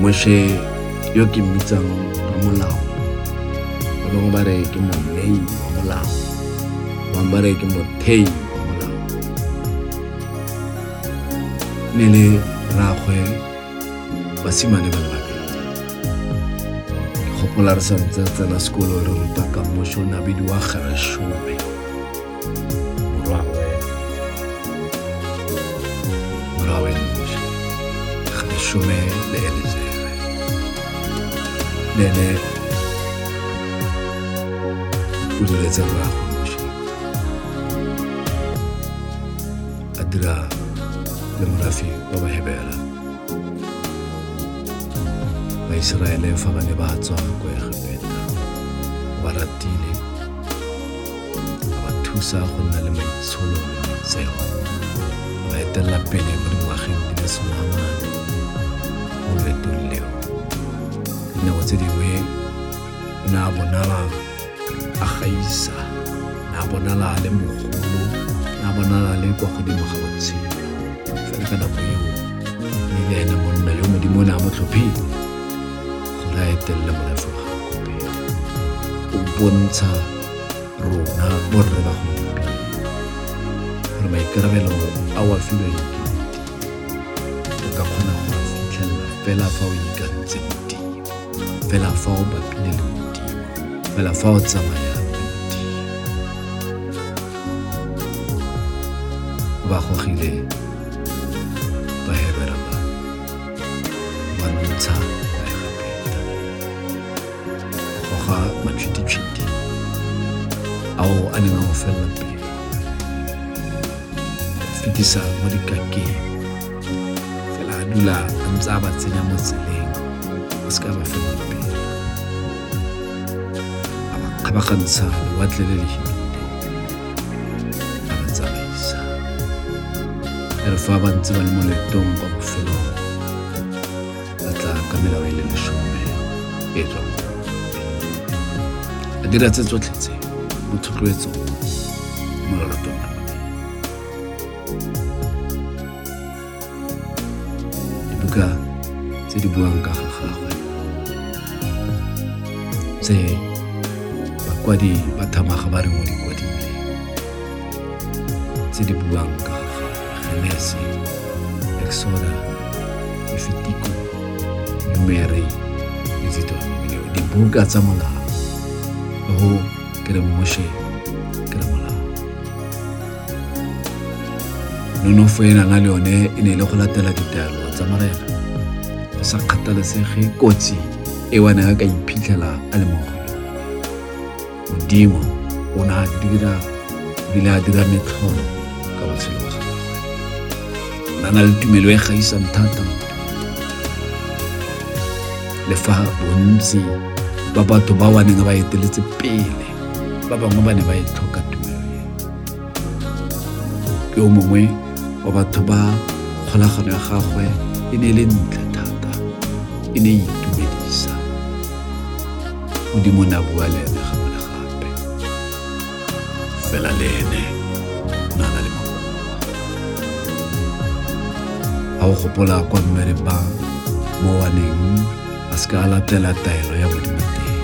moshe yo ke mmitsang ramolao ba bangwe ba re ke monei wa molao. Bangwe ba re ke mothei wa molao. Ne le ragwe basimane ba le babedi ke gopola re santse tsena sekolo re ruta ka moshe o ne a bidiwa gereshome gereshome le elizere لنا ولا زرع ماشي أدرى لمرافي بابا هبالا وإسرائيل فما نبات زوان كوي خبينا ورديني وتوسع خلنا لما يسولو سيوا ويتلبي لي من واخد بسمع ماني ولدو اليوم newatiriwe nabonala akgaisa nabonala a le mogolo nabonala a le kwa godimo ga botshelo fela ka nako eo nnile ene monna yo modimo o ne a mo tlhophile gore a etelele molefa ga kopelo o bontsha rona borre ba gompieno gore maikarabelo a o a filweng ke modimo o ka kgona go a fitlhelela fela fa o ikantse felafobapne luti felafozza mayate luti bagogile ba heberaba ba. Ntsha ba e gapeta goga matšhititšhiti. Ao a neng a go felela pele. Fetisa mo dikakeng. Fela a dula a ntse a ba tsenya mo tseleng. Se ka ba felela pele. أحمق إنسان وهاد ليلي أبنزا ميسا إرفا بنزا المولد دوم بمفلو أتلا كملا ويلي لشومي إيرو أدير أتزو تلتي وتقريتو مرة دوم dibuka tse di buang ka ga gagwe tse bakwadi ba thamaga ba re mo di kwadile. Tse di buang ka genese exoda lefitiko numere le ditoromeleo dibuka tsa molao. Le go mmoše ke re molao. Nonofo e nana le yone e le go latela ditaelo tsa morena go kotsi e ka a le go modimo o ne a dira bile a dira metlholo ka botshelo ba gagwe o na le tumelo e gaisang thata le fa bontsi ba batho ba wa neng ba eteletse pele ba bangwe ba ne ba e tlhoka tumelo e. Ke o mongwe wa batho ba kgolagano ya gagwe e ne e le ntle thata e ne e itumedisa. Modimo ne a bua le ene fela le ene o na na le makoa ga o gopola kwa mmere ba mo waneng a se a latela taelo ya modimo teng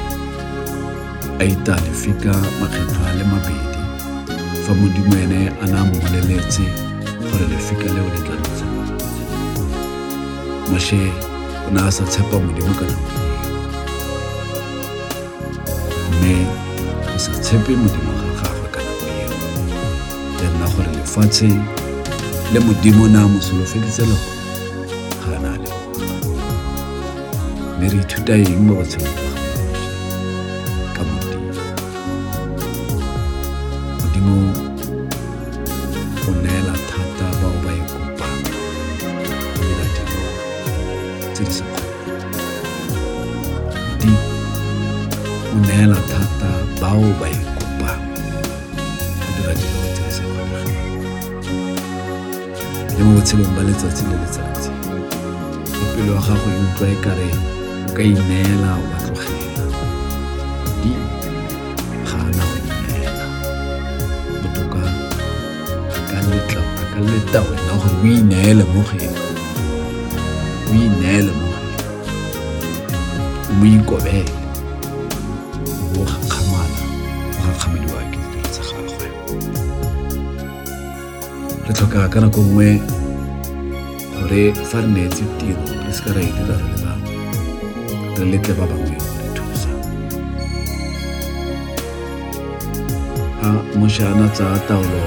a itane fika makgetho a le mabedi fa modimo ene a na a mmoleletse gore lefika leo le tlantse moshe o ne a sa tshepa modimo ka nako mme o sa tshepe modimo lefatsheng le modimo na mo solofeditse le gona le mme re ithuta eng mo botshelong ya gago e utlwa e kare o ka ineela o ba tlogela di ga ana go ineela botoka ka letla ka leta wena gore o ineele mo go ena o ineele mo go ena o mo ikobele o gakgamala o gakgamediwa ke ditiro tsa gagwe re tlhoka ka nako nngwe re farnese tiro rischerei di dare le mani, dell'etlevava qui richiusa. Ha mushana tsa taulo,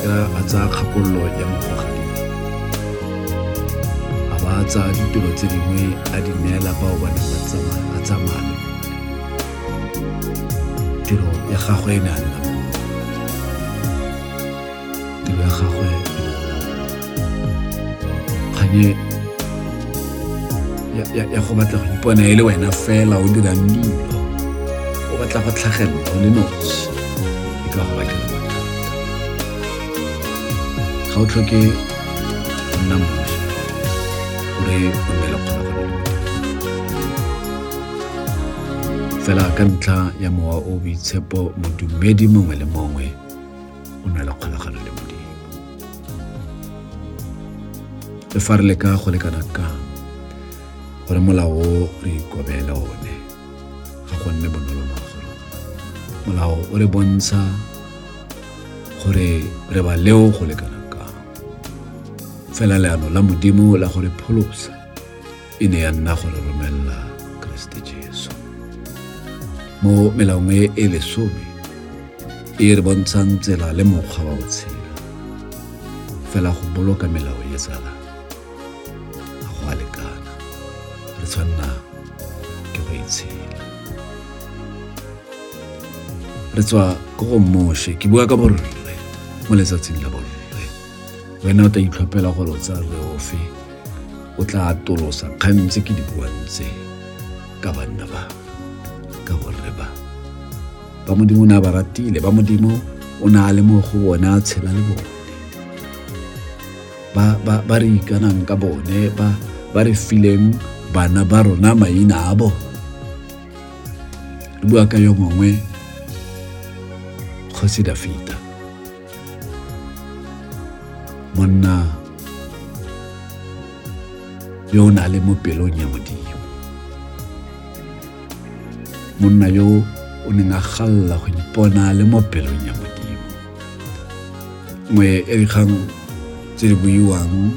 kera atsa khapollo ya mokgadi. A ba tsa ditiro tse dingwe a di neela bao ba neng ba tsamaya a tsamaya le tiro ya gagwe e ne a nna nye ya- go batla go ipona e le wena fela o dirang dilo o batla go tlhagelela o le nosi e ka go bakela mathata ga o tlhoke go nna moši gore o nne le kgonagalo le fela ka ntlha ya mowa o boitshepo modumedi mongwe le mongwe o na le le fa re leka go lekana ka. Gore molao o re ikobele one. Ga go nne bonolo mo molao o re bontsha gore re ba leo go lekana ka. Fela leano la modimo la gore pholosa e ne ya nna gore romelela keresete jesu. Mo melaong e e lesome e re bontshang tsela le mokgwa wa go tshela fela go boloka melao e tsala re tswa ko go moshe. Ke bua ka borre mo letsatsing la borre. Wena o tla itlhophela gore o tsa re ofe? O tla atolosa kgang tse ke di buang tse ka banna ba ka borre ba. Ba modimo o ne a ba ratile. Ba modimo o ne a le mo go bone a tshela le bone. Ba, ba, ba re ikanang ka bone ba, ba re fileng bana ba rona maina a bone. Re bua ka yo mongwe kgosi dafita monna yo o na le mo pelong ya modimo. Monna yo o neng a galla go ipona le mo pelong ya modimo. Ngwe e dikgang tse di buiwang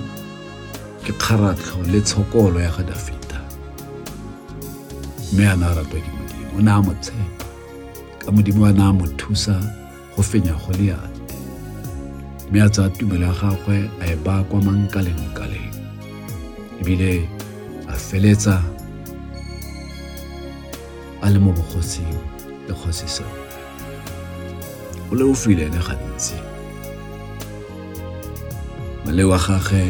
ke kgaratlho le tshokolo ya ga dafita mme a na ratwa ke modimo o ne a mo tshepa. Ka modimo a ne a mo thusa go fenya go leate mme a tsaya tumelo ya gagwe a e baya kwa mankaleng-kaleng ebile a feletsa a le mo bogosing le kgosi saule o le o file ene gantsi. Male wa gage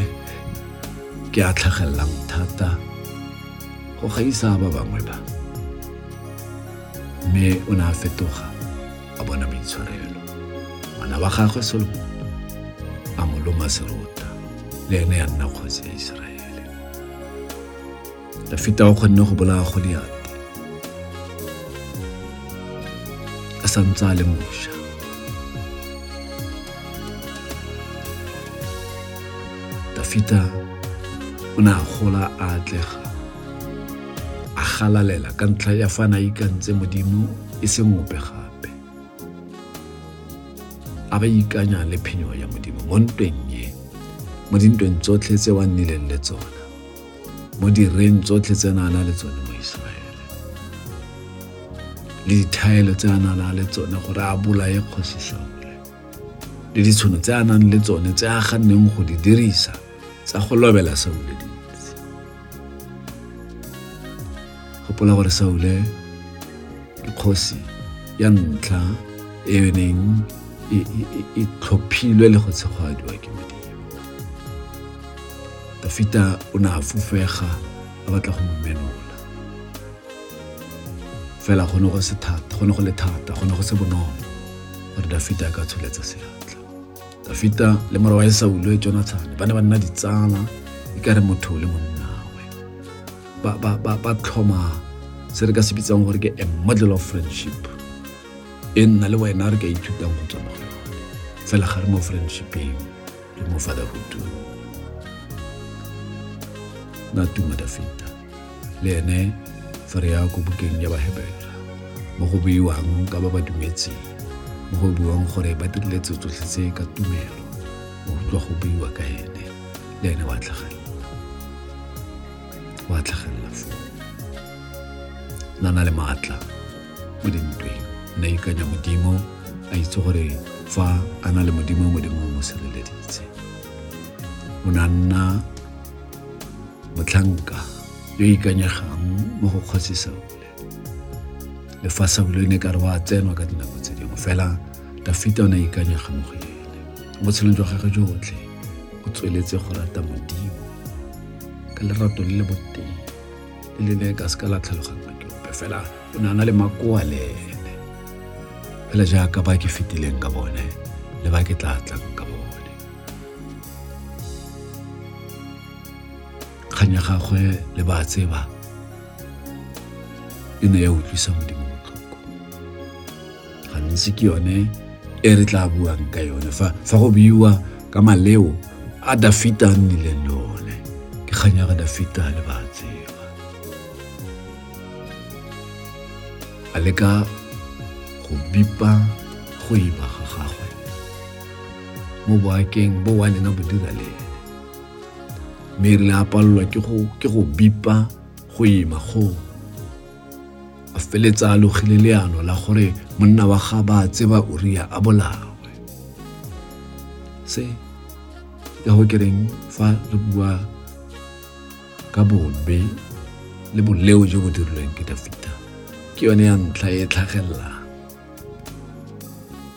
ke a tlhagelelang thata go gaisa ba bangwe ba. Mme o ne a fetoga وأنا بيتسارع له وأنا بخاف اسلم عملوا مسروط لاني النقو زي اسرائيل لفيت اوخ النخ بلا خليات اسم ظالم موشا تفيتا una gola a atlega a galalela ka ntlha ya fa na ikantse modimo e seng ope gape. A ba ikanya le phenyo ya modimo mo ntweng ye mo dintweng tsotlhe tse wa nnileng le tsona mo direng tsotlhe tse na le tsone mo iseraele le dithaelo tse a nana le tsone gore a bolaye kgosi saule le ditshono tse a nang le tsone tse a ganneng go di dirisa tsa go lobela saule dintsi gopola gore saule ke kgosi ya ntlha e neng e tlhophilwe le go tshegadiwa ke modimo. Dafita o ne a fofega a batla go momenola fela go ne go se thata go go le thata go ne go se bonolo gore dafita a ka tsholetsa seatla. Dafita le mora wa e saule jonathan ba ne ba nna ditsala e ka re motho le monnawe. Ba tlhoma se re ka se bitsang gore ke a model of friendship إن لوي نارجا يتودا وطبخ فالخر مو فرنشبين لمو فدا هدو ناتو مدى فيتا لأنه فرياكو بكين يبا هبير مخو بيو عن كبابا دميتسي مخو بيو عن خوري بدل لتسو تلسي كتو ميرو مخو بيو كهيني لأنه واتلخل واتلخل لفو. لانا لما عطلا. مدين دوين. Na ikanya modimo ai tsore fa a na le modimo modimo mo sireleditse o na nna motlhanka yo ikanyegang mo go kgosi saule le fa saule ne ka re wa tsenwa ka dinako tse dingwe fela dafita o ne a ikanyega mo go ene mo tshelong jwa gage jotlhe o tsweletse go rata modimo ka lerato le le boteng le le le ka se ka la tlhaloganywa ke ope fela o ne a na le makoa le ene fela jaaka ba ke fetileng ka bone le ba ke tla tlang ka bone. Kgang ya gagwe le ba tseba e ne ya utlwisa modimo botlhoko. Gantsi ke yone e re tla buang ka yone fa go buiwa ka maleo a dafita a nnileng le one. Ke kgang dafita le ba tseba. A go bipa go ima ga gagwe. Mo boakeng bo wa neng a bo dira le ene. Mme rile a palelwa ke go bipa go ima go. A feletsa a logile leano la gore monna wa ga ba tseba uria a bolawe. Se ka go kereng fa re bua ka bobe le boleo jo bo dirilweng ke dafita? Ke yone ya ntlha e tlhagelelang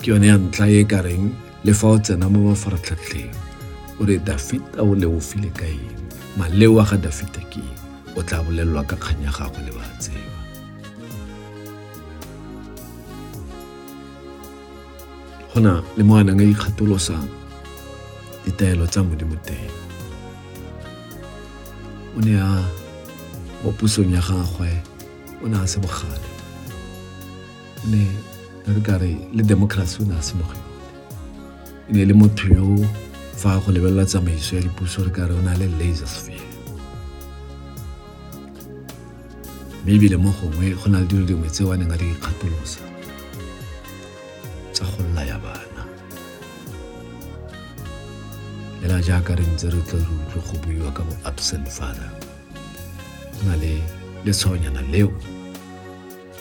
ke yone ya ntlha e ka reng le fa o tsena mo mafaratlhatlheng o re dafita o le o file ka eng? Maleo a ga dafita ke eng? O tla bolelelwa ka kgang ya gago le ba tseba. Go na le mo a nang a ikgatolosang ditaelo tsa modimo teng. O ne a mo pusong ya gagwe o ne a se bogale. O ne re ka re le democracy o ne a se mo go yone e ne le motho yo fa go lebelela tsamaiso ya dipuso re ka re o na le laser sphere. Mme ebile mo gongwe go na le dilo dingwe tse a neng a di ikgatholosa tsa go ya bana. Lela jaaka re ntse re tlo re utlwe go buiwa ka bo absent father go na le letshwaonyana leo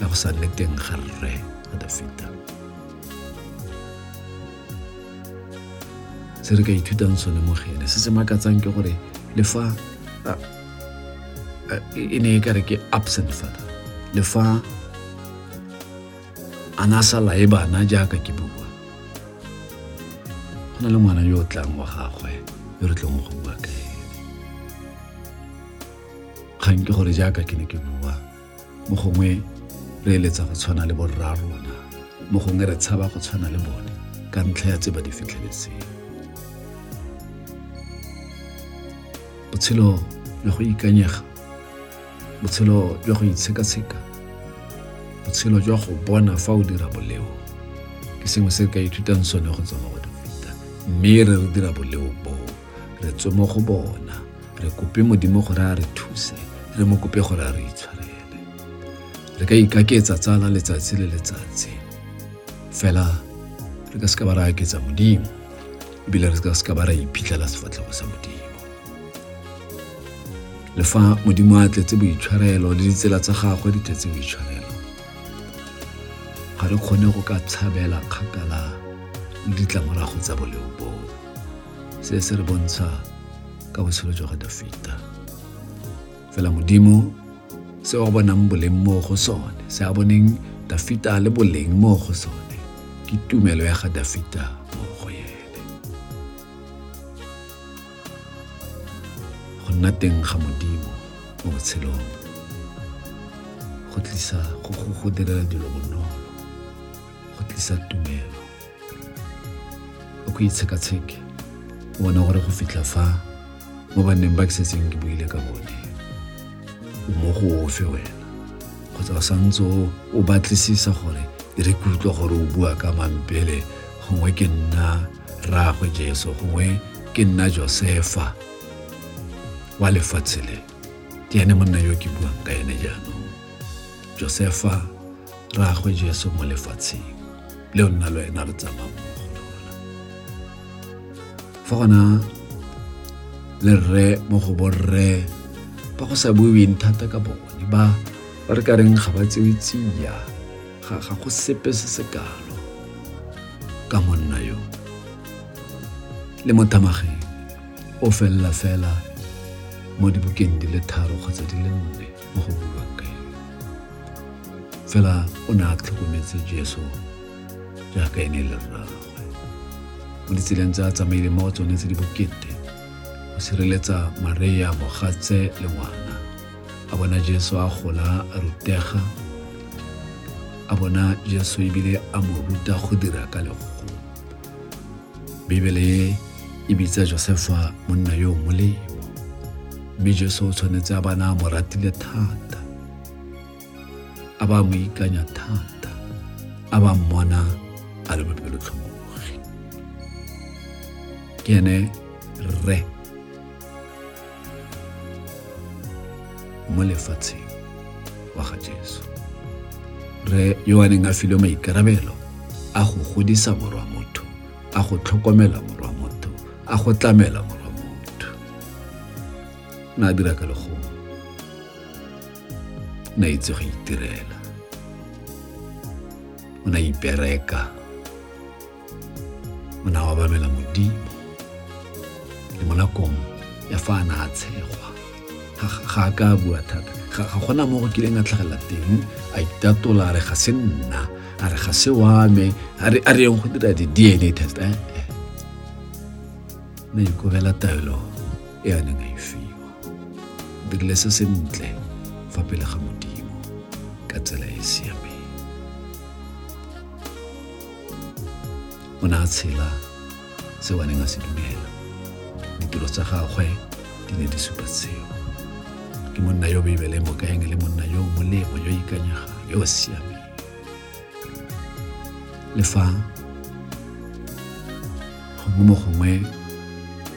la go sa nne teng ga rre ga dafita se re ka ithutang sone mo gene se se makatsang ke gore le fa e ne e kare ke absent father le fa a na sa lae bana jaaka ke bua go na le ngwana yo o tlang wa gagwe yo re tlong go bua ka ene kgang ke gore jaaka ke ne ke bua mo gongwe re eletsa go tshwana le borra rona mo gongwe re tshaba go tshwana le bone ka ntlha ya tse ba di fitlheletseng botshelo le go ikanyega botshelo jwa go itsheka-tsheka botshelo jwa go bona fa o dira boleo. Ke sengwe se ka ithutang sone go tswa mo go difita mme re re dira boleo boo re tswe mo go bona re kope modimo gore a re thuse re mo kope gore a re itshwarele. Re ka ikaketsa tsala letsatsi le letsatsi fela re ka se ka ba ra aketsa modimo ebile re ka se ka ba ra iphitlhela sefatlhego sa modimo. Le fa modimo a tletse boitshwarelo le ditsela tsa gagwe di tletse boitshwarelo ga re kgone go ka tshabela kgakala le ditlamorago tsa boleo boo. Se se re bontsha ka botshelo jwa ga dafita fela modimo se a bonang boleng mo go sone se a boneng dafita le boleng mo go sone ke tumelo ya ga dafita mo go yene go nna teng ga modimo mo botshelong go tlisa go direla dilo bonolo go tlisa tumelo. O go itsheka-tsheke o bona gore go fitlha fa mo banneng ba ke setseng ke buile ka bone. O mo go ofe wena kgotsa o santse o batlisisa gore re kutlwa gore o bua ka mampele gongwe ke nna rraagwe jesu gongwe ke nna josefa wa lefatshe le. Ke ene monna yo ke buang ka ene jaanong. Josefa rraagwe jesu mo lefatsheng. Le o nna le wena re tsamaya mo go lona. Fa gona le rre mo go borre ba go sa buiweng thata ka bone ba re ka reng ga ba tsewe tsia ga go sepe se se kalo ka monna yo. Le mo thamageng o felela fela mo dibukeng di le tharo kgotsa di le nne mo go buiwang ka ene fela o ne a tlhokometse jesu jaaka ene le rragwe. Mo ditseleng tse a tsamaile mo go tsone tse di bokete go sireletsa maria mogatse le ngwana. A bona jesu a gola a rutega a bona jesu ebile a mo ruta go dira ka legogo bibele e bitsa josefa monna yo molemo mme jesu o tshwanetse a bana a mo ratile thata a ba mo ikanya thata a ba wa ga re yo a neng a filwe maikarabelo a go godisa morwa motho a go tlhokomela morwa motho a go tlamela morwa motho. Ne a dira ka legomo o ne a itse go itirela. O ne a ipereka. O ne a obamela modimo. Le mo nakong ya fa a ne a tshegwa. Ga a ka bua thata ga gona mo go kileng a tlhagelela teng a itatola a re ga se nna a re ga se wame a re yeng go dira di-dna test e na ikobela taelo e a neng a e dirile se sentle fa pele ga modimo ka tsela e e siameng. O ne a tshela seo a neng a se dumela. Ditiro tsa gagwe di ne di supa ke monna yo beibele mo kaeng le monna yo molemo yo ikanyegang yo o siameng le fa gongwe mo gongwe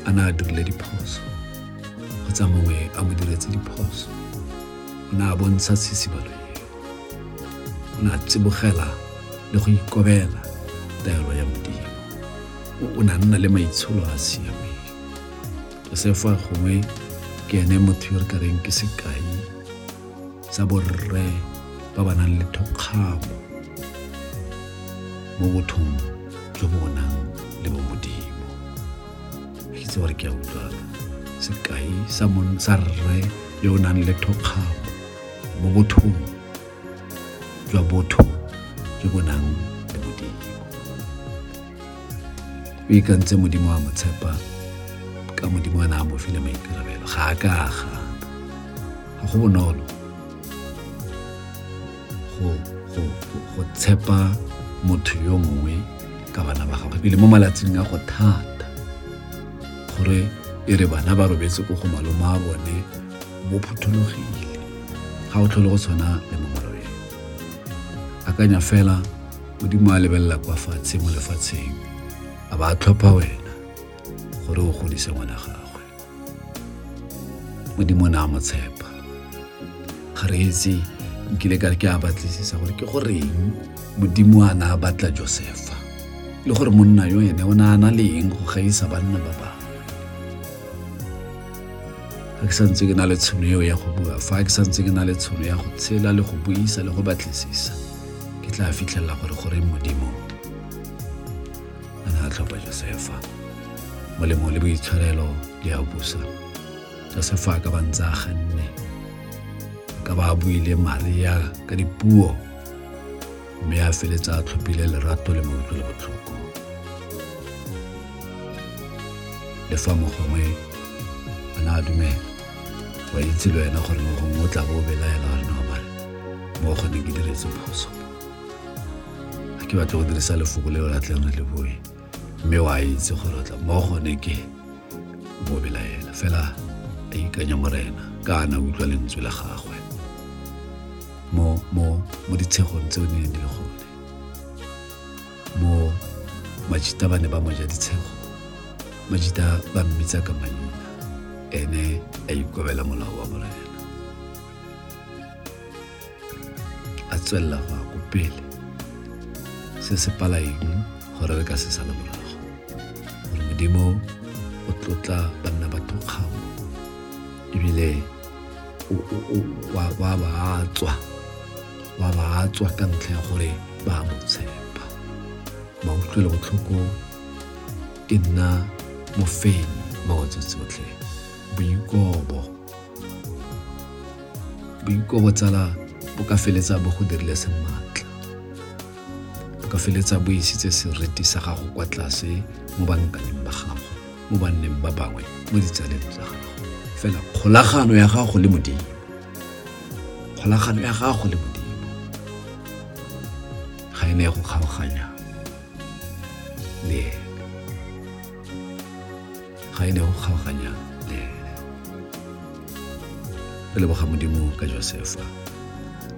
a na a dirile diphoso. Kgotsa mongwe a mo diretse diphoso. O ne a bontsha tshisibalo eo. O ne a tsibogela le go ikobela taelo ya modimo. O na nna le maitsholo a a siameng. Josefa gongwe ke ene motho yo re ka reng ke sekai sa borre ba ba nang le thokgamo mo bothong jo bo nang le bo modimo. Itse gore ke a utlwala sekai sa rre yo o nang le thokgamo mo bothong jwa botho jo bo nang le modimo. O ikantse modimo a mo tshepa ka modimo a ne a mo maikarabelo ga a ka gana ga go bonolo. Go tshepa motho yo mongwe ka bana ba gagwe pele mo malatsing a go thata. Gore e re bana ba robetse ko go malome a bone bo phuthulogile ga o tlhole go tshwana le mo malobeng akanya fela modimo a lebelela kwa fatshe mo lefatsheng a ba a tlhopha wena gore o godise ngwana gagwe modimo ne a mo tshepa ga re itse nkile ka re ke a batlisisa gore ke goreng modimo a na batla josefa le gore monna yo ene o ne a na le eng go gaisa banna ba bangwe ga ke santse ke na le tshono eo ya go bua fa ke santse ke na le tshono ya go tshela le go buisa le go batlisisa ke tla fitlhelela gore goreng modimo a ne a tlhopha josefa molemo le boitshwarelo le a busa josefa a ka bantse a ganne ka ba a buile maria ka dipuo. Mme a feletsa a tlhophile lerato le mautlo le botlhoko. Le fa mo gongwe a ne a dumela wa itse le wena gore mo gongwe o tla bo o belaela gore no mare mo gone ke diretse phoso. Ga ke batle go dirisa lefoko le o latleng re le boe. Mme wa itse gore o tla mo ke mo belaela. Fela a ikanya morena ka ana utlwa lentswe la gagwe. Mo mo mo ditshegong tseo ne di le gone. Mo majita ba ne ba moja ditshego. Majita ba mmitsa ka maina ene a ikobela molao wa morena. A tswelela go ya ko pele. Se se palaeng gore re ka se sala morago? Gore modimo o tlotla banna ba thokgamo ebile wa ba tswa wa ba tswa ka ntlha ya gore ba mo tshepa. Mautlwe le botlhoko e nna mofenyi maotso tsotlhe boikobo boikobo tsala bo ka feletsa bo go dirile sematla bo ka feletsa bo isitse seriti sa gago kwa tlase mo bankaneng ba gago mo banneng ba bangwe mo ditsaleng tsa gago fela kgolagano ya gago le modimo. Kgolagano ya gago le modimo. Ga e ne go kgaoganya le ga e ne go kgaoganya le ene. Re leboga modimo ka josefa.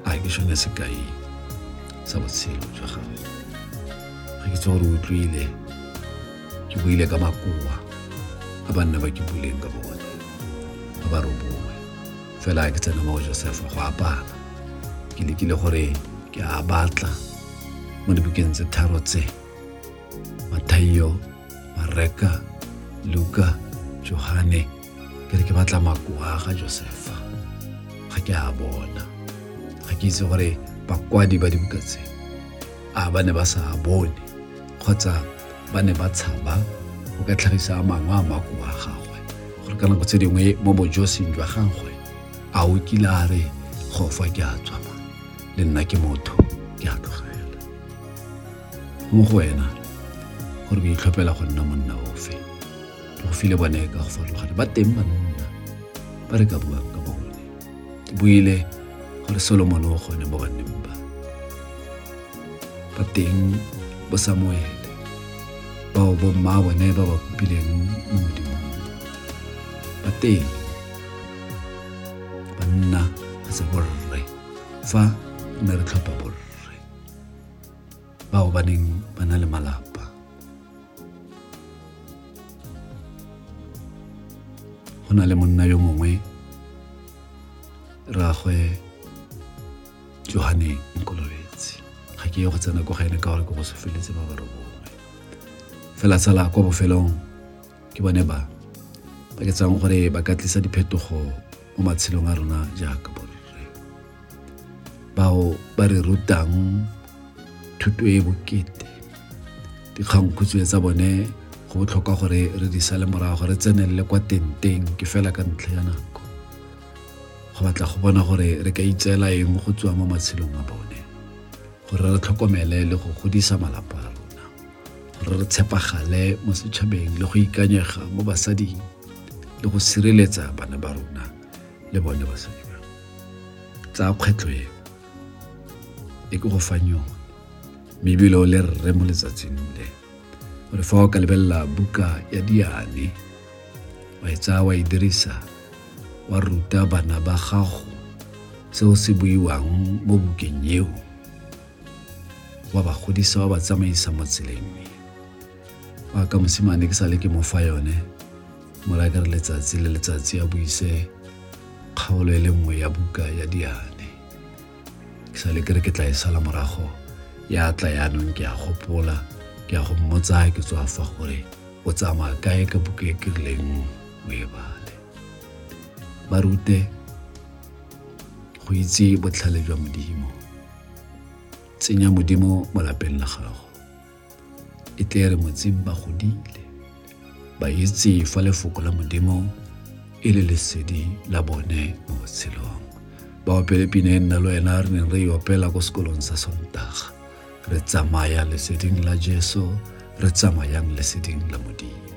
A ke sone sekai sa botshelo jwa gago ga ke tse gore o utlwile ke buile ka makoa a banna ba ke buleng ka bone ba robowe fela ke tsena mo go josefa go apana. Ke lekile gore ke a batla mo dibukeng tse tharo tse. Mathaio mareka luka johane. Ke re ke batla makoa ga josefa ga ke a bona. Ga ke itse gore bakwadi ba dibuka tse a ba ne ba sa bone kgotsa ba ne ba tshaba go ka tlhagisa a mangwe a makoa a gagwe gore ka nako tse dingwe mo bojosing jwa gagwe. A o kile a re go fa ke a tswama le nna ke motho ke a tlogela. Mo go wena gore o itlhophela go nna monna ofe. Go file bone ka go farologane. Ba teng banna ba re ka buang ka bone. Ke buile gore solomon o gone mo banneng ba. Ba teng bo samuele bao bo mma bone ba ba kopileng mo penting. Panna asaborre, fa nerkapaborre. Bao baning panalamalapa. Hona le monna yo mongwe, rraagwe Johane Nkolobetsi. Ga ke ye go tsena ko ga ene ka gore ke go sofeletse ba ba robongwe. Fela tsala kwa bofelong ke bone ba ba ke tsang gore ba ka tlisa diphetogo mo matshelong a rona jaaka borre bao ba re rutang thuto e bokete dikgangkhutswe tsa bone go botlhokwa gore re di sale morago re tsenelele kwa tenteng ke fela ka ntlha ya nako go batla go bona gore re ka itseela eng go tswa mo matshelong a bone gore re tlhokomele le go godisa malapa a rona gore re tshepagale mo setšhabeng le go ikanyega mo basading le go sireletsa bana ba rona le bone basadi ba tsa kgwetlho e e ke go fang yone. Mme ebile o le rre mo letsatsing le gore fa o ka lebelela buka ya diane wa e tsaya wa e dirisa wa ruta bana ba gago seo se buiwang mo bukeng eo wa ba godisa wa ba tsamaisa mo tseleng. Wa ka mosimane ke sa le ke mo fa yone mora ka re letsatsi le letsatsi a buise kgaolo e le nngwe ya buka ya diane. Ke sa le ke re ke tla e sala morago ya tla yaanong ke a gopola ke a go mmotsa ke tswa fa gore o tsamaya kae ka buka e ke rileng o e bale. Ba rute go itse botlhale jwa modimo. Tsenya modimo mo lapeng la gago. E tle re motsing ba godile ba itse fa lefoko la modimo e le lesedi la bone mo botshelong ba opele pina e nna le wena re neng re e opela ko sekolong sa sontaga. Re tsamaya leseding la jesu re tsamayang leseding la modimo.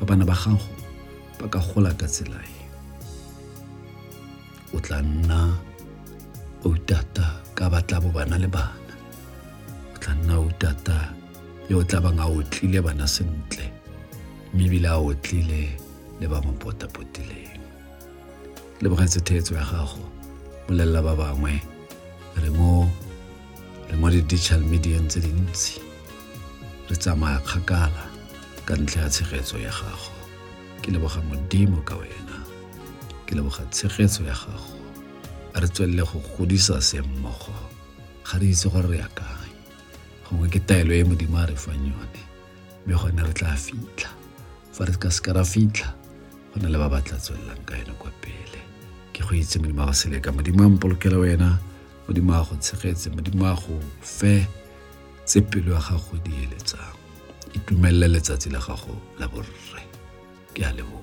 Fa bana ba gago ba ka gola ka tsela e. O tla nna outata ka batla bo bana le bana. O tla nna outata yo o tla bang a otlile bana sentle mme ebile a otlile le ba mo potapotileng. Le bogetse theetso ya gago bolelela ba bangwe re mo re mo di-digital medieng tse dintsi. Re tsamaya kgakala ka ntlha ya tshegetso ya gago. Ke leboga modimo ka wena. Ke leboga tshegetso ya gago. A re tswelele go godisa semmogo. Ga re itse gore re ya kae. Gongwe ke taelo e modimo a re fang yone mme gone re tla fitlha fa re ka seka ra fitlha go na le ba ba tla tswelelang ka yone kwa pele. Ke go itse modimo a go seleka modimo a mpolokela wena modimo a go tshegetse modimo a go fe tse pelo ya gago di eletsang. Itumelele letsatsi la gago la borre. Ke a leboga